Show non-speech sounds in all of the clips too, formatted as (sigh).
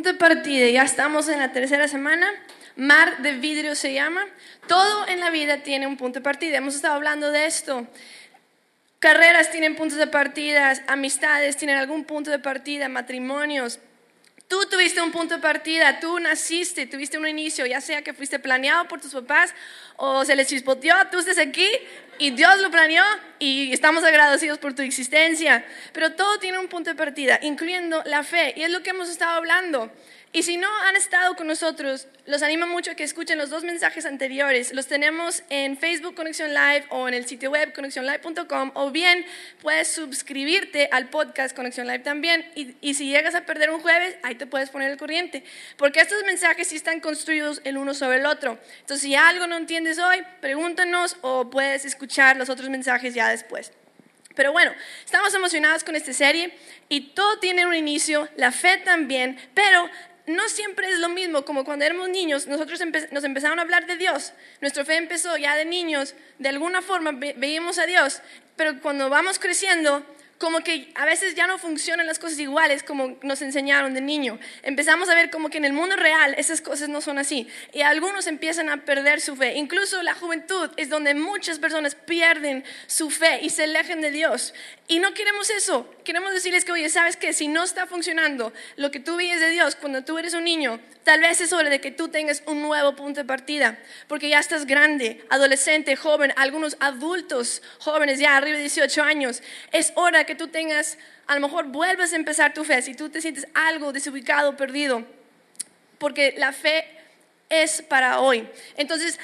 Punto de partida, ya estamos en la tercera semana. Mar de vidrio se llama. Todo en la vida tiene un punto de partida. Hemos estado hablando de esto. Carreras tienen puntos de partida, amistades tienen algún punto de partida, matrimonios. Tú tuviste un punto de partida, tú naciste, tuviste un inicio, ya sea que fuiste planeado por tus papás o se les chispoteó, tú estás aquí y Dios lo planeó y estamos agradecidos por tu existencia. Pero todo tiene un punto de partida, incluyendo la fe, y es lo que hemos estado hablando. Y si no han estado con nosotros, los animo mucho a que escuchen los dos mensajes anteriores. Los tenemos en Facebook Conexión Live o en el sitio web conexiónlive.com o bien puedes suscribirte al podcast Conexión Live también y, y, si llegas a perder un jueves, ahí te puedes poner el corriente. Porque estos mensajes sí están construidos el uno sobre el otro. Entonces, si algo no entiendes hoy, pregúntanos o puedes escuchar los otros mensajes ya después. Pero bueno, estamos emocionados con esta serie y todo tiene un inicio, la fe también, pero no siempre es lo mismo como cuando éramos niños, nosotros nos empezaron a hablar de Dios. Nuestra fe empezó ya de niños, de alguna forma veíamos a Dios, pero cuando vamos creciendo, como que a veces ya no funcionan las cosas iguales como nos enseñaron de niño. Empezamos a ver como que en el mundo real esas cosas no son así. Y algunos empiezan a perder su fe. Incluso la juventud es donde muchas personas pierden su fe y se alejan de Dios. Y no queremos eso. Queremos decirles que, oye, ¿sabes que Si no está funcionando lo que tú vives de Dios cuando tú eres un niño, tal vez es hora de que tú tengas un nuevo punto de partida. Porque ya estás grande, adolescente, joven, algunos adultos jóvenes ya arriba de 18 años. Es hora tú tengas, a lo mejor vuelves a empezar tu fe, si tú te sientes algo desubicado, perdido, porque la fe es para hoy. Entonces,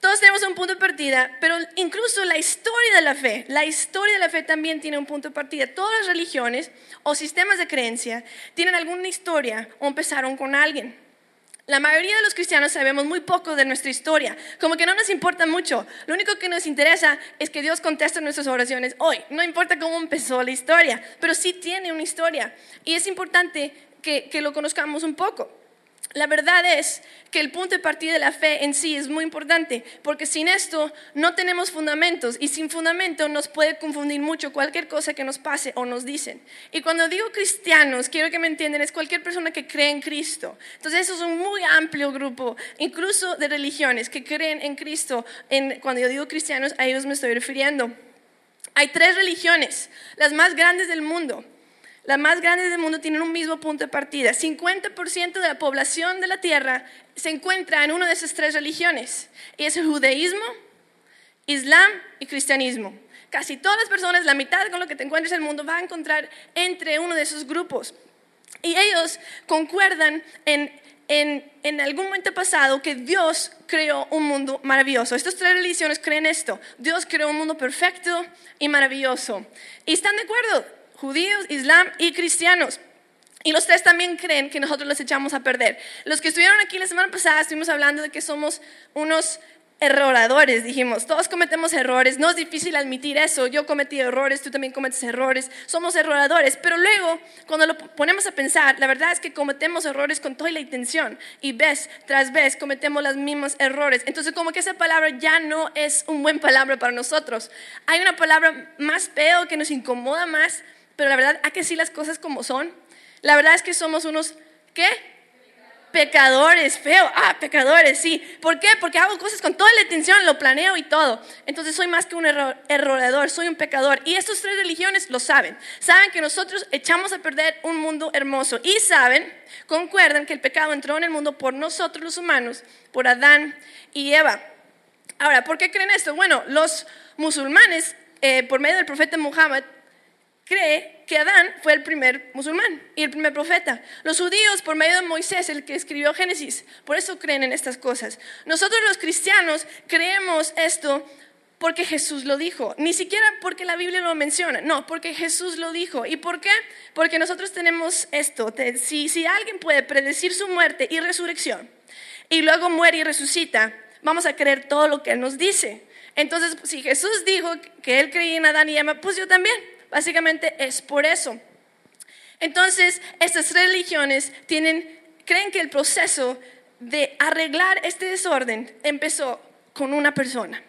todos tenemos un punto de partida, pero incluso la historia de la fe, la historia de la fe también tiene un punto de partida. Todas las religiones o sistemas de creencia tienen alguna historia o empezaron con alguien. La mayoría de los cristianos sabemos muy poco de nuestra historia, como que no nos importa mucho. Lo único que nos interesa es que Dios conteste nuestras oraciones hoy. No importa cómo empezó la historia, pero sí tiene una historia. Y es importante que, lo conozcamos un poco. La verdad es que el punto de partida de la fe en sí es muy importante, porque sin esto no tenemos fundamentos y sin fundamento nos puede confundir mucho cualquier cosa que nos pase o nos dicen. Y cuando digo cristianos, quiero que me entiendan, es cualquier persona que cree en Cristo. Entonces eso es un muy amplio grupo, incluso de religiones que creen en Cristo. cuando yo digo cristianos, a ellos me estoy refiriendo. Hay tres religiones, las más grandes del mundo las más grandes del mundo tienen un mismo punto de partida. 50% de la población de la Tierra se encuentra en una de esas tres religiones. Y es judaísmo, islam y cristianismo. Casi todas las personas, la mitad con lo que te encuentres en el mundo, va a encontrar entre uno de esos grupos. Y ellos concuerdan en, en, en, algún momento pasado que Dios creó un mundo maravilloso. Estas tres religiones creen esto. Dios creó un mundo perfecto y maravilloso. Y están de acuerdo judíos, islam y cristianos. Y los tres también creen que nosotros los echamos a perder. Los que estuvieron aquí la semana pasada estuvimos hablando de que somos unos erroradores, dijimos, todos cometemos errores, no es difícil admitir eso, yo cometí errores, tú también cometes errores, somos erroradores, pero luego cuando lo ponemos a pensar, la verdad es que cometemos errores con toda la intención. Y vez tras vez cometemos los mismos errores, entonces como que esa palabra ya no es un buen palabra para nosotros, hay una palabra más feo que nos incomoda más, pero la verdad, hay que decir las cosas como son. La verdad es que somos unos, ¿qué? Pecadores, feo. Ah, pecadores, sí. ¿Por qué? Porque hago cosas con toda la intención, lo planeo y todo. Entonces soy más que un error, soy un pecador. Y estas tres religiones lo saben. Saben que nosotros echamos a perder un mundo hermoso. Y saben, concuerdan que el pecado entró en el mundo por nosotros los humanos, por Adán y Eva. Ahora, ¿por qué creen esto? Bueno, los musulmanes, eh, por medio del profeta Muhammad, cree que Adán fue el primer musulmán y el primer profeta. Los judíos, por medio de Moisés, el que escribió Génesis, por eso creen en estas cosas. Nosotros los cristianos creemos esto porque Jesús lo dijo, ni siquiera porque la Biblia lo menciona, no, porque Jesús lo dijo. ¿Y por qué? Porque nosotros tenemos esto, si, si alguien puede predecir su muerte y resurrección y luego muere y resucita, vamos a creer todo lo que Él nos dice. Entonces, si Jesús dijo que Él creía en Adán y Emma, pues yo también. Básicamente es por eso. Entonces, estas religiones tienen, creen que el proceso de arreglar este desorden empezó con una persona,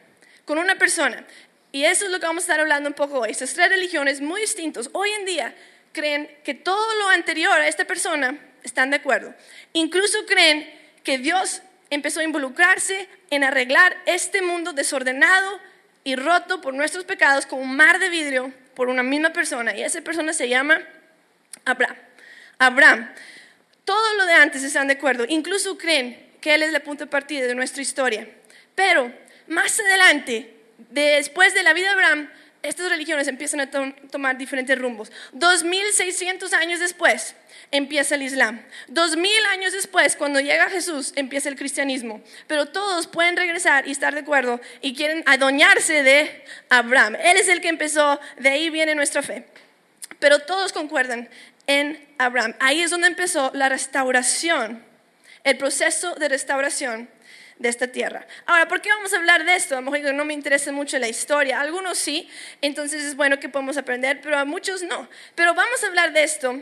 con una persona. Y eso es lo que vamos a estar hablando un poco hoy. Estas tres religiones muy distintas hoy en día creen que todo lo anterior a esta persona ¿Están de acuerdo? Incluso creen que Dios empezó a involucrarse en arreglar este mundo desordenado y roto por nuestros pecados como un mar de vidrio por una misma persona. Y esa persona se llama Abraham. Abraham. Todo lo de antes están de acuerdo. Incluso creen que Él es el punto de partida de nuestra historia. Pero más adelante, después de la vida de Abraham, estas religiones empiezan a tomar diferentes rumbos. 2600 años después empieza el Islam. 2000 años después, cuando llega Jesús, empieza el cristianismo. Pero todos pueden regresar y estar de acuerdo y quieren adueñarse de Abraham. Él es el que empezó, de ahí viene nuestra fe. Pero todos concuerdan en Abraham. Ahí es donde empezó la restauración, el proceso de restauración de esta tierra. Ahora, ¿por qué vamos a hablar de esto? A lo mejor no me interesa mucho la historia, algunos sí, entonces es bueno que podamos aprender, pero a muchos no. Pero vamos a hablar de esto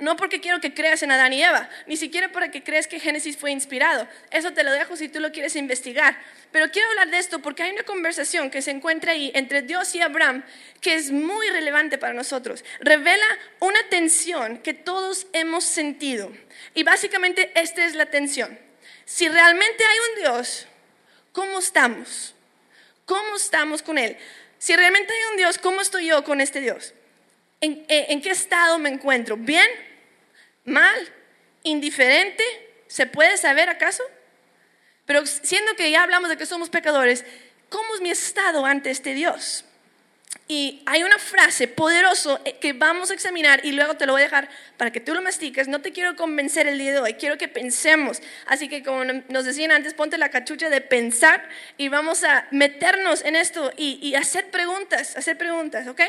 no porque quiero que creas en Adán y Eva, ni siquiera para que creas que Génesis fue inspirado. Eso te lo dejo si tú lo quieres investigar. Pero quiero hablar de esto porque hay una conversación que se encuentra ahí entre Dios y Abraham que es muy relevante para nosotros. Revela una tensión que todos hemos sentido. Y básicamente esta es la tensión. Si realmente hay un Dios, ¿cómo estamos? ¿Cómo estamos con Él? Si realmente hay un Dios, ¿cómo estoy yo con este Dios? ¿En, qué estado me encuentro? ¿Bien? ¿Mal? ¿Indiferente? ¿Se puede saber acaso? Pero siendo que ya hablamos de que somos pecadores, ¿cómo es mi estado ante este Dios? Y hay una frase poderosa eh, que vamos a examinar y luego te lo voy a dejar para que tú lo mastiques. No te quiero convencer el día de hoy, quiero que pensemos. Así que como nos decían antes, ponte la cachucha de pensar y vamos a meternos en esto y, hacer preguntas, hacer preguntas, ¿ok?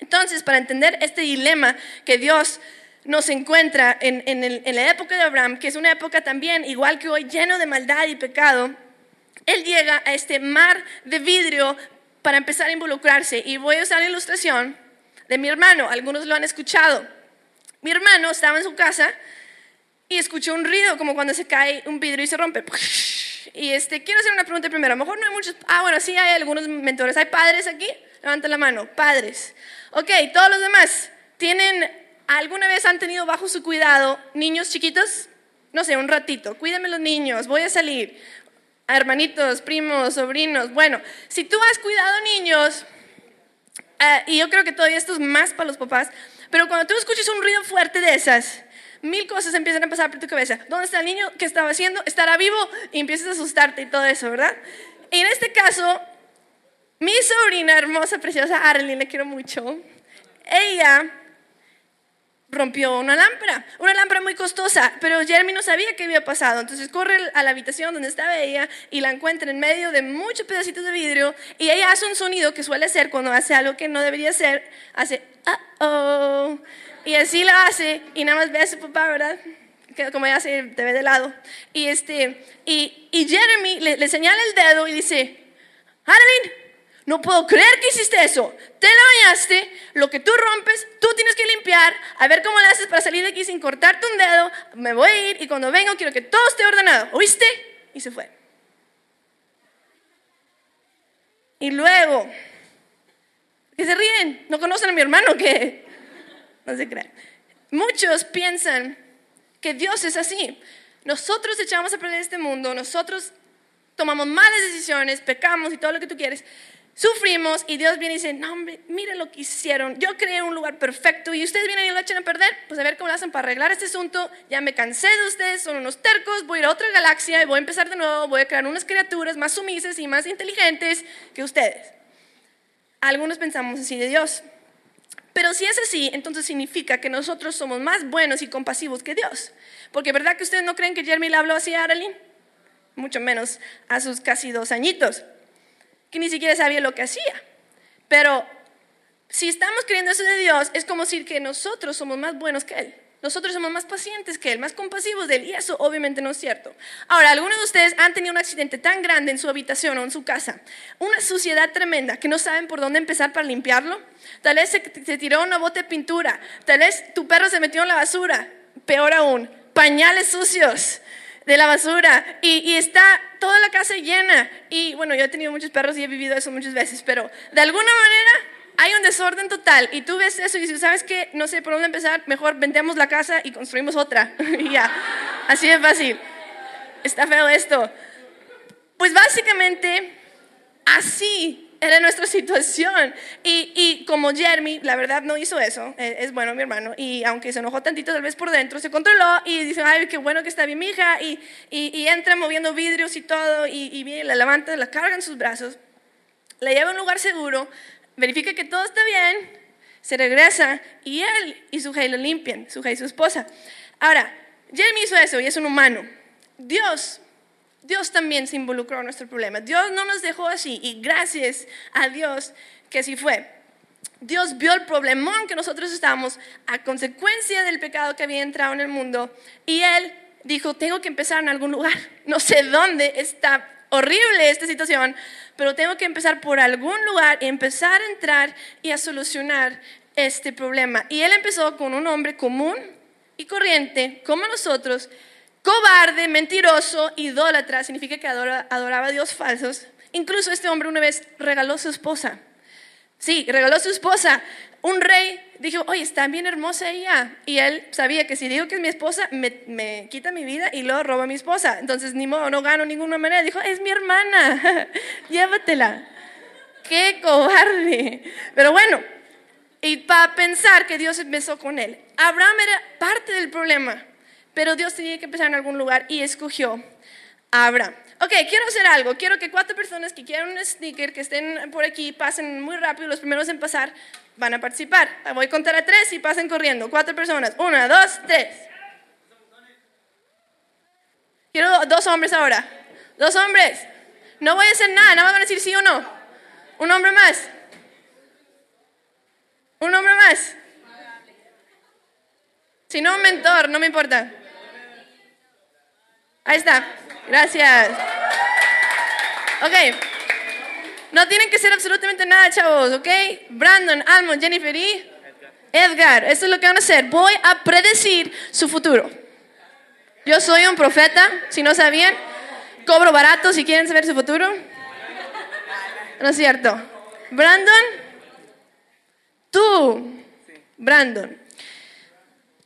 Entonces, para entender este dilema que Dios nos encuentra en, en la época de Abraham, que es una época también, igual que hoy, lleno de maldad y pecado, él llega a este mar de vidrio para empezar a involucrarse. Y voy a usar la ilustración de mi hermano, algunos lo han escuchado. Mi hermano estaba en su casa y escuchó un ruido como cuando se cae un vidrio y se rompe. Y este, quiero hacer una pregunta primero. A lo mejor no hay muchos. Ah, bueno, sí hay algunos mentores. ¿Hay padres aquí? Levanta la mano. Padres. Ok, todos los demás. ¿Tienen, alguna vez han tenido bajo su cuidado niños chiquitos? No sé, un ratito. Cuídenme los niños. Voy a salir hermanitos, primos, sobrinos. Bueno, si tú has cuidado niños, eh, y yo creo que todavía esto es más para los papás, pero cuando tú escuchas un ruido fuerte de esas, mil cosas empiezan a pasar por tu cabeza. ¿Dónde está el niño? ¿Qué estaba haciendo? ¿Estará vivo? Y empiezas a asustarte y todo eso, ¿verdad? Y en este caso, mi sobrina hermosa, preciosa, Arlene, le quiero mucho, ella rompió una lámpara, una lámpara muy costosa, pero Jeremy no sabía qué había pasado. Entonces corre a la habitación donde estaba ella y la encuentra en medio de muchos pedacitos de vidrio y ella hace un sonido que suele hacer cuando hace algo que no debería hacer, hace oh y así lo hace y nada más ve a su papá, ¿verdad? Como ella se te ve de lado. Y, este, y, y Jeremy le, le señala el dedo y dice, Adeline, no puedo creer que hiciste eso. Te la bañaste, lo que tú rompes, tú tienes que limpiar, a ver cómo lo haces para salir de aquí sin cortarte un dedo. Me voy a ir y cuando vengo quiero que todo esté ordenado. ¿Oíste? Y se fue. Y luego, que se ríen, no conocen a mi hermano que no se crean. Muchos piensan que Dios es así. Nosotros echamos a perder este mundo, nosotros tomamos malas decisiones, pecamos y todo lo que tú quieres, Sufrimos y Dios viene y dice, no hombre, miren lo que hicieron, yo creé un lugar perfecto y ustedes vienen y lo echan a perder, pues a ver cómo lo hacen para arreglar este asunto, ya me cansé de ustedes, son unos tercos, voy a ir a otra galaxia y voy a empezar de nuevo, voy a crear unas criaturas más sumisas y más inteligentes que ustedes. Algunos pensamos así de Dios, pero si es así, entonces significa que nosotros somos más buenos y compasivos que Dios, porque ¿verdad que ustedes no creen que Jeremy le habló así a Aralyn? Mucho menos a sus casi dos añitos que ni siquiera sabía lo que hacía. Pero si estamos creyendo eso de Dios, es como decir que nosotros somos más buenos que Él. Nosotros somos más pacientes que Él, más compasivos de Él, y eso obviamente no es cierto. Ahora, algunos de ustedes han tenido un accidente tan grande en su habitación o en su casa, una suciedad tremenda que no saben por dónde empezar para limpiarlo. Tal vez se, se tiró una bote de pintura, tal vez tu perro se metió en la basura, peor aún, pañales sucios, de la basura y, está toda la casa llena. Y bueno, yo he tenido muchos perros y he vivido eso muchas veces, pero de alguna manera hay un desorden total y tú ves eso y dices, ¿sabes qué? No sé por dónde empezar, mejor vendemos la casa y construimos otra. (laughs) y ya, así es fácil. Está feo esto. Pues básicamente, así era nuestra situación. Y, y, como Jeremy, la verdad, no hizo eso. Es, es, bueno, mi hermano. Y aunque se enojó tantito, tal vez por dentro, se controló y dice, ay, qué bueno que está bien mi hija. Y, y, y entra moviendo vidrios y todo. Y, y viene, la levanta, la carga en sus brazos. La lleva a un lugar seguro. Verifica que todo está bien. Se regresa. Y él y su hija lo limpian. Su hija y su esposa. Ahora, Jeremy hizo eso y es un humano. Dios Dios también se involucró en nuestro problema. Dios no nos dejó así y gracias a Dios que así fue. Dios vio el problemón que nosotros estábamos a consecuencia del pecado que había entrado en el mundo y Él dijo, tengo que empezar en algún lugar. No sé dónde está horrible esta situación, pero tengo que empezar por algún lugar y empezar a entrar y a solucionar este problema. Y Él empezó con un hombre común y corriente, como nosotros, cobarde, mentiroso, idólatra, significa que adoraba a Dios falsos. Incluso este hombre una vez regaló a su esposa. Sí, regaló a su esposa. Un rey dijo, oye, está bien hermosa ella. Y él sabía que si digo que es mi esposa, me, quita mi vida y luego roba a mi esposa. Entonces, ni modo, no gano ninguna manera. Dijo, es mi hermana, (laughs) llévatela. Qué cobarde. Pero bueno, y para pensar que Dios empezó con él. Abraham era parte del problema. Pero Dios tenía que empezar en algún lugar y escogió a Abraham. Ok, quiero hacer algo. Quiero que cuatro personas que quieran un sticker, que estén por aquí, pasen muy rápido. Los primeros en pasar van a participar. Voy a contar a tres y pasen corriendo. Cuatro personas. Una, dos, tres. Quiero dos hombres ahora. Dos hombres. No voy a hacer nada, nada más van a decir sí o no. Un hombre más. Un hombre más. Si no, un mentor, no me importa. Ahí está. Gracias. Ok. No tienen que ser absolutamente nada, chavos, ¿ok? Brandon, Almond, Jennifer y Edgar. Eso es lo que van a hacer. Voy a predecir su futuro. Yo soy un profeta, si no sabían. Cobro barato si quieren saber su futuro. No es cierto. Brandon, tú, Brandon,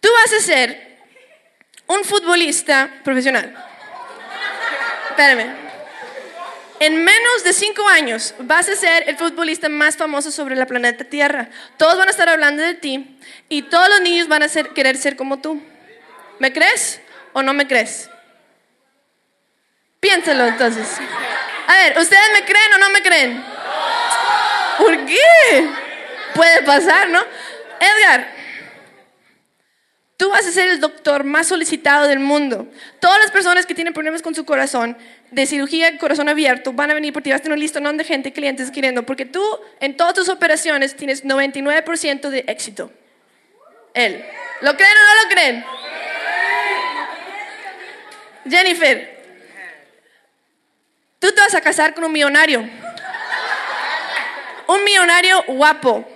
tú vas a ser un futbolista profesional espérame. En menos de cinco años vas a ser el futbolista más famoso sobre la planeta Tierra. Todos van a estar hablando de ti y todos los niños van a querer ser como tú. ¿Me crees o no me crees? Piénsalo entonces. A ver, ¿ustedes me creen o no me creen? ¿Por qué? Puede pasar, ¿no? Edgar, Tú vas a ser el doctor más solicitado del mundo. Todas las personas que tienen problemas con su corazón, de cirugía corazón abierto, van a venir porque vas a tener un listón de gente, clientes queriendo, porque tú en todas tus operaciones tienes 99% de éxito. Él. ¿Lo creen o no lo creen? Jennifer, tú te vas a casar con un millonario. Un millonario guapo.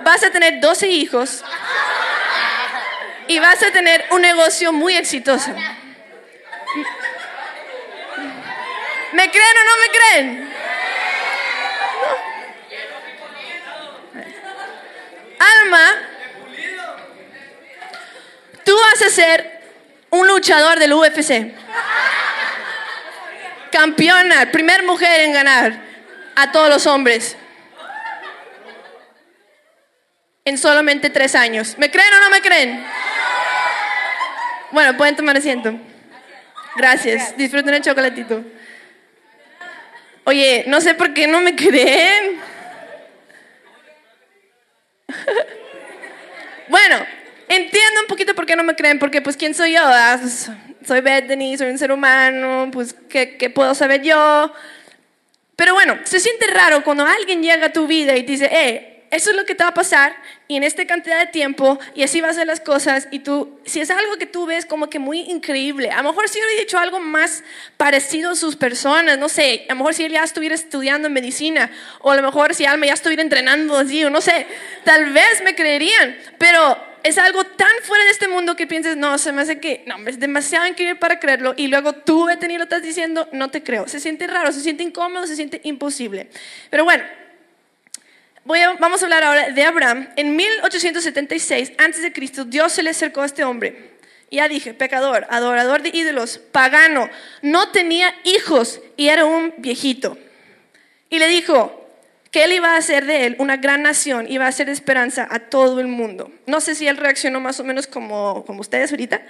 Vas a tener 12 hijos y vas a tener un negocio muy exitoso. ¿Me creen o no me creen? Alma, tú vas a ser un luchador del UFC. Campeona, primer mujer en ganar a todos los hombres. En solamente tres años. ¿Me creen o no me creen? Bueno, pueden tomar asiento. Gracias. Disfruten el chocolatito. Oye, no sé por qué no me creen. bueno, entiendo un poquito por qué no me creen, porque pues quién soy yo, ah, pues, soy Bethany, soy un ser humano, pues ¿qué, ¿qué, puedo saber yo. Pero bueno, se siente raro cuando alguien llega a tu vida y te dice, eh, eso es lo que te va a pasar y en esta cantidad de tiempo y así va a ser las cosas y tú, si es algo que tú ves como que muy increíble, a lo mejor si hubiera dicho algo más parecido a sus personas, no sé, a lo mejor si él ya estuviera estudiando en medicina o a lo mejor si Alma ya estuviera entrenando así o no sé, tal vez me creerían, pero es algo tan fuera de este mundo que pienses, no, se me hace que, no, es demasiado increíble para creerlo y luego tú, Bethany, lo estás diciendo, no te creo, se siente raro, se siente incómodo, se siente imposible. Pero bueno, Vamos a hablar ahora de Abraham. En 1876, antes de Cristo, Dios se le acercó a este hombre. Ya dije, pecador, adorador de ídolos, pagano, no tenía hijos y era un viejito. Y le dijo que él iba a hacer de él una gran nación, iba a hacer esperanza a todo el mundo. No sé si él reaccionó más o menos como, como ustedes ahorita,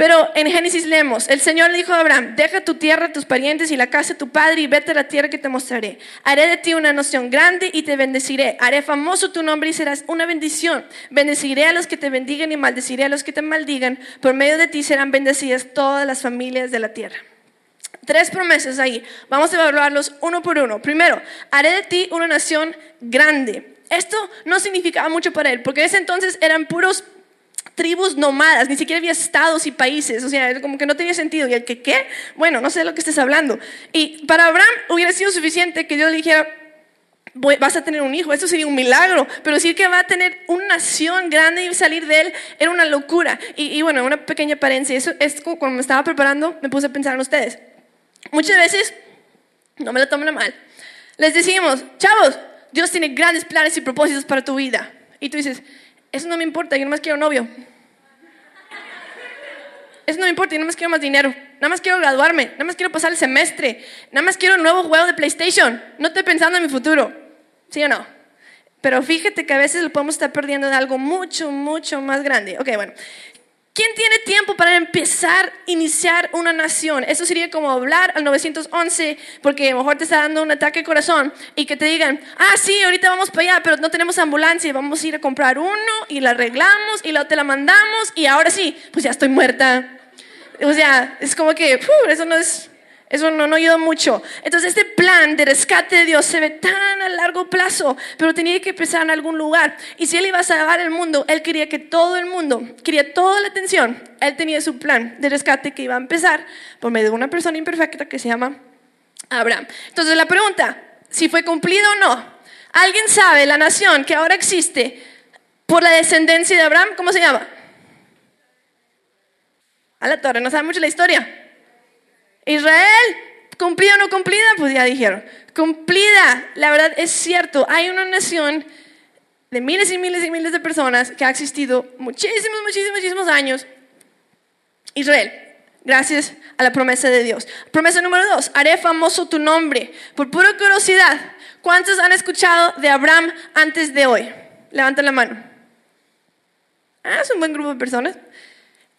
pero en Génesis leemos, el Señor le dijo a Abraham, deja tu tierra, tus parientes y la casa de tu padre y vete a la tierra que te mostraré. Haré de ti una nación grande y te bendeciré. Haré famoso tu nombre y serás una bendición. Bendeciré a los que te bendigan y maldeciré a los que te maldigan. Por medio de ti serán bendecidas todas las familias de la tierra. Tres promesas ahí. Vamos a evaluarlos uno por uno. Primero, haré de ti una nación grande. Esto no significaba mucho para él, porque en ese entonces eran puros tribus nómadas, ni siquiera había estados y países, o sea, como que no tenía sentido. ¿Y el que qué? Bueno, no sé de lo que estés hablando. Y para Abraham hubiera sido suficiente que Dios le dijera, "Voy- vas a tener un hijo, eso sería un milagro, pero decir que va a tener una nación grande y salir de él era una locura. Y, bueno, una pequeña parencia, eso es como cuando me estaba preparando, me puse a pensar en ustedes. Muchas veces, no me lo tomen mal, les decimos, chavos, Dios tiene grandes planes y propósitos para tu vida. Y tú dices, eso no me importa, yo nomás quiero novio. Eso no me importa, yo nada más quiero más dinero. Nada más quiero graduarme. Nada más quiero pasar el semestre. Nada más quiero un nuevo juego de PlayStation. No estoy pensando en mi futuro. ¿Sí o no? Pero fíjate que a veces lo podemos estar perdiendo de algo mucho, mucho más grande. Ok, bueno. ¿Quién tiene tiempo para empezar, iniciar una nación? Eso sería como hablar al 911 porque a lo mejor te está dando un ataque de corazón y que te digan, ah, sí, ahorita vamos para allá, pero no tenemos ambulancia, vamos a ir a comprar uno y la arreglamos y luego te la mandamos y ahora sí, pues ya estoy muerta. O sea, es como que, eso no es, eso no, no ayuda mucho. Entonces, este plan de rescate de Dios se ve tan a largo plazo, pero tenía que empezar en algún lugar. Y si Él iba a salvar el mundo, Él quería que todo el mundo, quería toda la atención. Él tenía su plan de rescate que iba a empezar por medio de una persona imperfecta que se llama Abraham. Entonces, la pregunta, si fue cumplido o no. ¿Alguien sabe la nación que ahora existe por la descendencia de Abraham? ¿Cómo se llama? A la torre, no sabe mucho la historia. Israel, cumplida o no cumplida, pues ya dijeron. Cumplida, la verdad es cierto, hay una nación de miles y miles y miles de personas que ha existido muchísimos, muchísimos, muchísimos años. Israel, gracias a la promesa de Dios. Promesa número dos, haré famoso tu nombre. Por pura curiosidad, ¿cuántos han escuchado de Abraham antes de hoy? Levanten la mano. Ah, es un buen grupo de personas.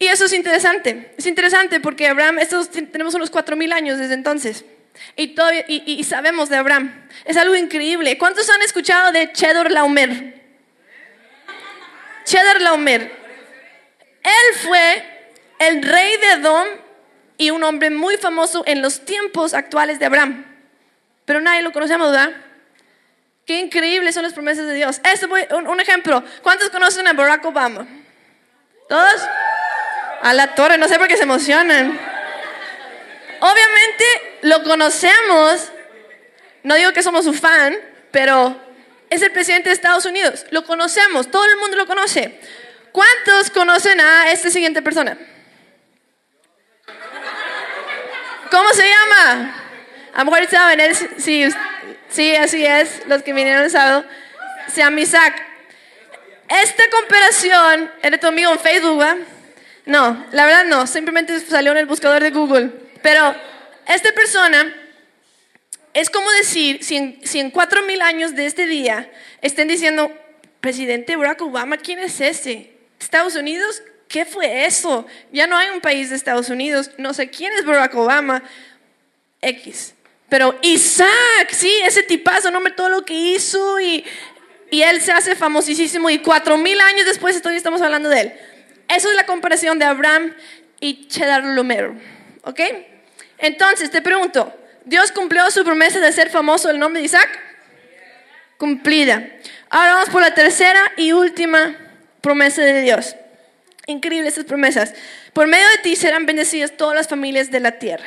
Y eso es interesante. Es interesante porque Abraham, estos tenemos unos cuatro mil años desde entonces. Y, y, sabemos de Abraham. Es algo increíble. ¿Cuántos han escuchado de Cheddar Laumer? Cheddar Laumer. Él fue el rey de Edom y un hombre muy famoso en los tiempos actuales de Abraham. Pero nadie lo conocemos, ¿verdad? Qué increíbles son las promesas de Dios. Este voy- un, un ejemplo. ¿Cuántos conocen a Barack Obama? ¿Todos? A la torre, no sé por qué se emocionan. Obviamente lo conocemos, no digo que somos su fan, pero es el presidente de Estados Unidos. Lo conocemos, todo el mundo lo conoce. ¿Cuántos conocen a esta siguiente persona? ¿Cómo se llama? A lo mejor saben, él, sí, sí, así es, los que vinieron el sábado. Se llama. Esta comparación, ¿era tu amigo en Facebook, ¿verdad? No, la verdad no, simplemente salió en el buscador de Google. Pero esta persona es como decir, si en, si en cuatro mil años de este día estén diciendo, presidente Barack Obama, ¿quién es ese? Estados Unidos, ¿qué fue eso? Ya no hay un país de Estados Unidos, no sé quién es Barack Obama, X. Pero Isaac, sí, ese tipazo, no me todo lo que hizo y, y él se hace famosísimo y cuatro mil años después todavía estamos hablando de él. Eso es la comparación de Abraham y Cheddar Lomero, ¿ok? Entonces, te pregunto, ¿Dios cumplió su promesa de ser famoso el nombre de Isaac? Cumplida. Ahora vamos por la tercera y última promesa de Dios. Increíble estas promesas. Por medio de ti serán bendecidas todas las familias de la tierra.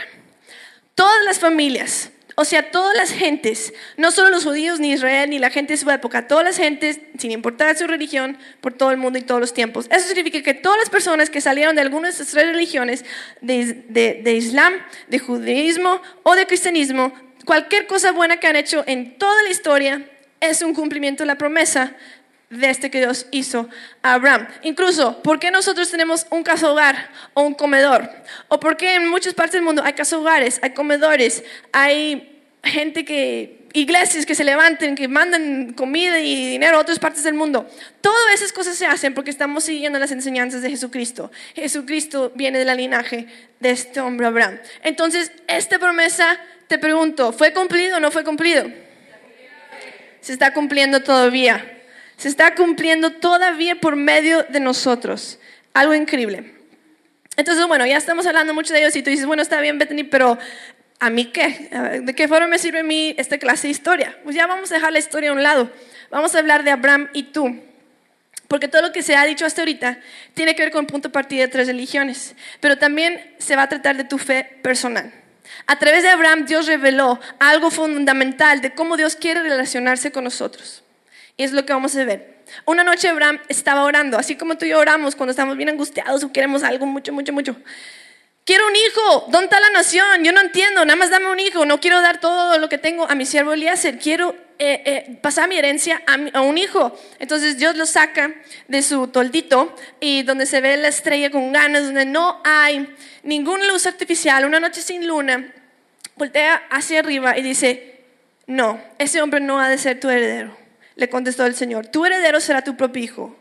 Todas las familias, o sea, todas las gentes, no solo los judíos, ni Israel, ni la gente de su época, todas las gentes, sin importar su religión, por todo el mundo y todos los tiempos. Eso significa que todas las personas que salieron de alguna de estas tres religiones, de, de- de Islam, de judaísmo o de cristianismo, cualquier cosa buena que han hecho en toda la historia, es un cumplimiento de la promesa de este que Dios hizo a Abraham. Incluso, ¿por qué nosotros tenemos un casa hogar o un comedor? ¿O por qué en muchas partes del mundo hay casa hogares, hay comedores, hay gente que, iglesias que se levanten, que mandan comida y dinero a otras partes del mundo? Todas esas cosas se hacen porque estamos siguiendo las enseñanzas de Jesucristo. Jesucristo viene del linaje de este hombre Abraham. Entonces, esta promesa, te pregunto, ¿fue cumplido o no fue cumplido? Se está cumpliendo todavía se está cumpliendo todavía por medio de nosotros. Algo increíble. Entonces, bueno, ya estamos hablando mucho de ellos y tú dices, bueno, está bien, Bethany, pero ¿a mí qué? ¿De qué forma me sirve a mí esta clase de historia? Pues ya vamos a dejar la historia a un lado. Vamos a hablar de Abraham y tú. Porque todo lo que se ha dicho hasta ahorita tiene que ver con punto de partida de tres religiones. Pero también se va a tratar de tu fe personal. A través de Abraham Dios reveló algo fundamental de cómo Dios quiere relacionarse con nosotros. Y es lo que vamos a ver. Una noche Abraham estaba orando, así como tú y yo oramos cuando estamos bien angustiados o queremos algo mucho, mucho, mucho. Quiero un hijo, ¿dónde está la nación? Yo no entiendo, nada más dame un hijo, no quiero dar todo lo que tengo a mi siervo Eliezer, quiero eh, eh, pasar mi herencia a, a, un hijo. Entonces Dios lo saca de su toldito y donde se ve la estrella con ganas, donde no hay ninguna luz artificial, una noche sin luna, voltea hacia arriba y dice, no, ese hombre no ha de ser tu heredero le contestó el Señor, tu heredero será tu propio hijo.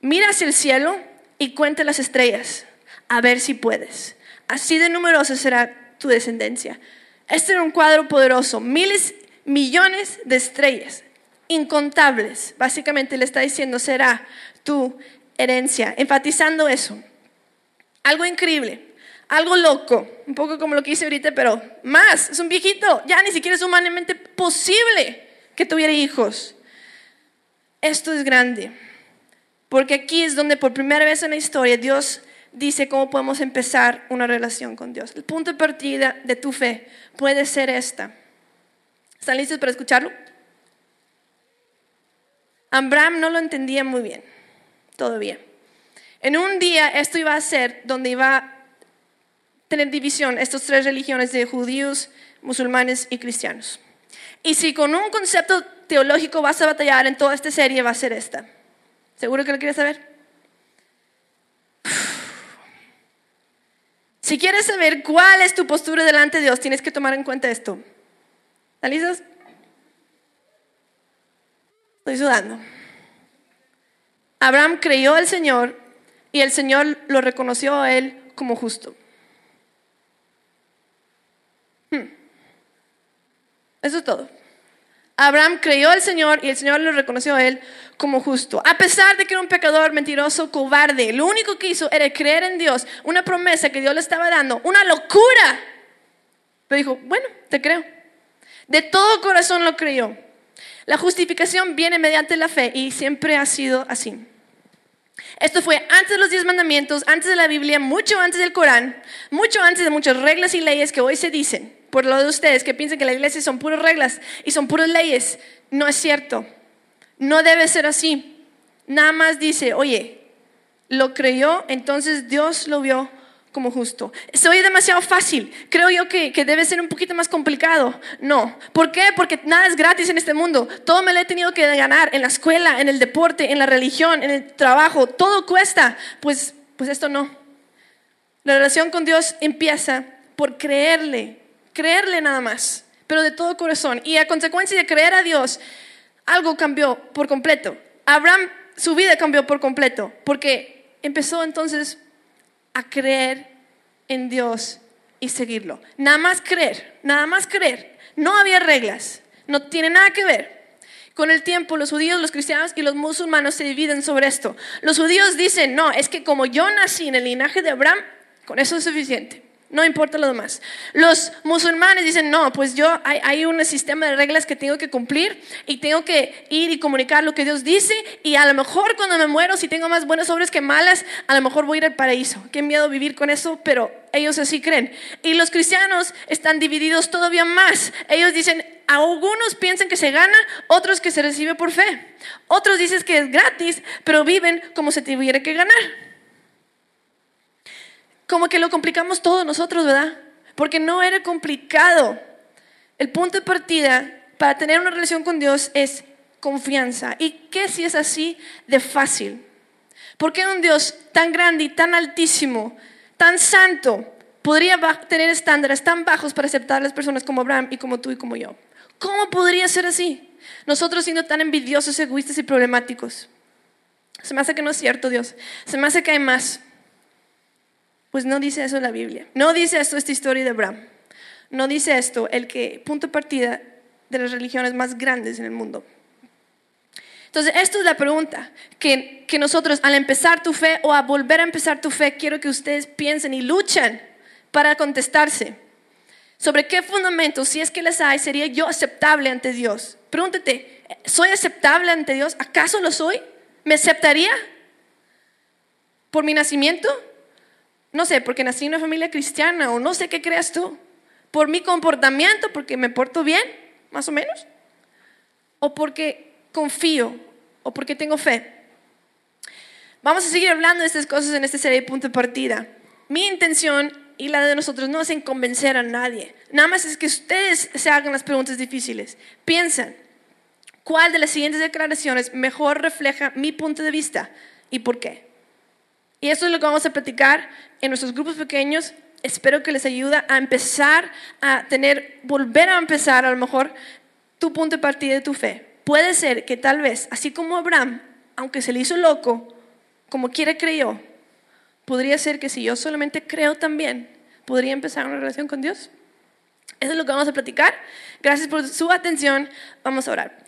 Mira hacia el cielo y cuenta las estrellas, a ver si puedes. Así de numerosa será tu descendencia. Este era un cuadro poderoso, miles, millones de estrellas, incontables. Básicamente le está diciendo, será tu herencia, enfatizando eso. Algo increíble, algo loco, un poco como lo que hice ahorita, pero más, es un viejito, ya ni siquiera es humanamente posible que tuviera hijos. Esto es grande, porque aquí es donde por primera vez en la historia Dios dice cómo podemos empezar una relación con Dios. El punto de partida de tu fe puede ser esta. ¿Están listos para escucharlo? Abraham no lo entendía muy bien, todavía. En un día esto iba a ser donde iba a tener división estas tres religiones de judíos, musulmanes y cristianos. Y si con un concepto teológico vas a batallar en toda esta serie, va a ser esta. ¿Seguro que lo quieres saber? (sighs) Si quieres saber cuál es tu postura delante de Dios, tienes que tomar en cuenta esto. ¿Están listos? Estoy sudando. Abraham creyó al Señor y el Señor lo reconoció a él como justo. Eso es todo. Abraham creyó al Señor y el Señor lo reconoció a él como justo. A pesar de que era un pecador mentiroso, cobarde, lo único que hizo era creer en Dios, una promesa que Dios le estaba dando, una locura. Pero dijo, bueno, te creo. De todo corazón lo creyó. La justificación viene mediante la fe y siempre ha sido así. Esto fue antes de los diez mandamientos, antes de la Biblia, mucho antes del Corán, mucho antes de muchas reglas y leyes que hoy se dicen por lo de ustedes que piensan que la iglesia son puras reglas y son puras leyes. No es cierto. No debe ser así. Nada más dice, oye, lo creyó, entonces Dios lo vio como justo. Soy demasiado fácil. Creo yo que, que, debe ser un poquito más complicado. No. ¿Por qué? Porque nada es gratis en este mundo. Todo me lo he tenido que ganar en la escuela, en el deporte, en la religión, en el trabajo. Todo cuesta. Pues, pues esto no. La relación con Dios empieza por creerle creerle nada más, pero de todo corazón. Y a consecuencia de creer a Dios, algo cambió por completo. Abraham, su vida cambió por completo, porque empezó entonces a creer en Dios y seguirlo. Nada más creer, nada más creer. No había reglas, no tiene nada que ver. Con el tiempo, los judíos, los cristianos y los musulmanes se dividen sobre esto. Los judíos dicen, no, es que como yo nací en el linaje de Abraham, con eso es suficiente no importa lo demás. Los musulmanes dicen, no, pues yo hay, un sistema de reglas que tengo que cumplir y tengo que ir y comunicar lo que Dios dice y a lo mejor cuando me muero, si tengo más buenas obras que malas, a lo mejor voy al paraíso. Qué miedo vivir con eso, pero ellos así creen. Y los cristianos están divididos todavía más. Ellos dicen, algunos piensan que se gana, otros que se recibe por fe. Otros dicen que es gratis, pero viven como si tuviera que ganar como que lo complicamos todo nosotros, ¿verdad? Porque no era complicado. El punto de partida para tener una relación con Dios es confianza. ¿Y qué si es así de fácil? ¿Por qué un Dios tan grande y tan altísimo, tan santo, podría tener estándares tan bajos para aceptar a las personas como Abraham y como tú y como yo? ¿Cómo podría ser así? Nosotros siendo tan envidiosos, egoístas y problemáticos. Se me hace que no es cierto, Dios. Se me hace que hay más. Pues no dice eso la Biblia. No dice esto esta historia de Abraham. No dice esto el que punto de partida de las religiones más grandes en el mundo. Entonces, esto es la pregunta que, que nosotros al empezar tu fe o a volver a empezar tu fe, quiero que ustedes piensen y luchen para contestarse. Sobre qué fundamento, si es que las hay, sería yo aceptable ante Dios. Pregúntate, ¿soy aceptable ante Dios? ¿Acaso lo soy? ¿Me aceptaría? ¿Por mi nacimiento? No sé, porque nací en una familia cristiana o no sé qué creas tú. ¿Por mi comportamiento? ¿Porque me porto bien? Más o menos. ¿O porque confío o porque tengo fe. Vamos a seguir hablando de estas cosas en esta serie de punto de partida. Mi intención y la de nosotros no es en convencer a nadie. Nada más es que ustedes se hagan las preguntas difíciles. Piensan, ¿cuál de las siguientes declaraciones mejor refleja mi punto de vista y por qué? Y eso es lo que vamos a platicar en nuestros grupos pequeños. Espero que les ayude a empezar a tener, volver a empezar a lo mejor tu punto de partida de tu fe puede ser que tal vez, así como Abraham, aunque se le hizo loco, como quiere creyó, podría ser que si yo solamente creo también, podría empezar una relación con Dios. Eso es lo que vamos a platicar. Gracias por su atención. Vamos a orar.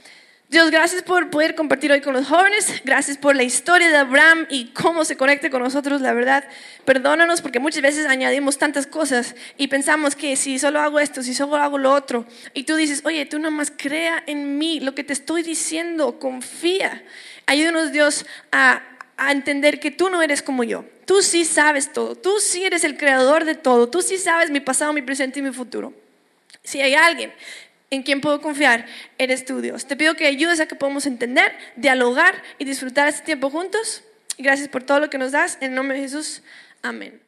Dios, gracias por poder compartir hoy con los jóvenes. Gracias por la historia de Abraham y cómo se conecta con nosotros, la verdad. Perdónanos porque muchas veces añadimos tantas cosas y pensamos que si solo hago esto, si solo hago lo otro. Y tú dices, oye, tú nada más crea en mí lo que te estoy diciendo, confía. Ayúdanos, Dios, a, a entender que tú no eres como yo. Tú sí sabes todo. Tú sí eres el creador de todo. Tú sí sabes mi pasado, mi presente y mi futuro. Si hay alguien en quien puedo confiar, eres tú, Dios. Te pido que ayudes a que podamos entender, dialogar y disfrutar este tiempo juntos. Gracias por todo lo que nos das. En nombre de Jesús. Amén.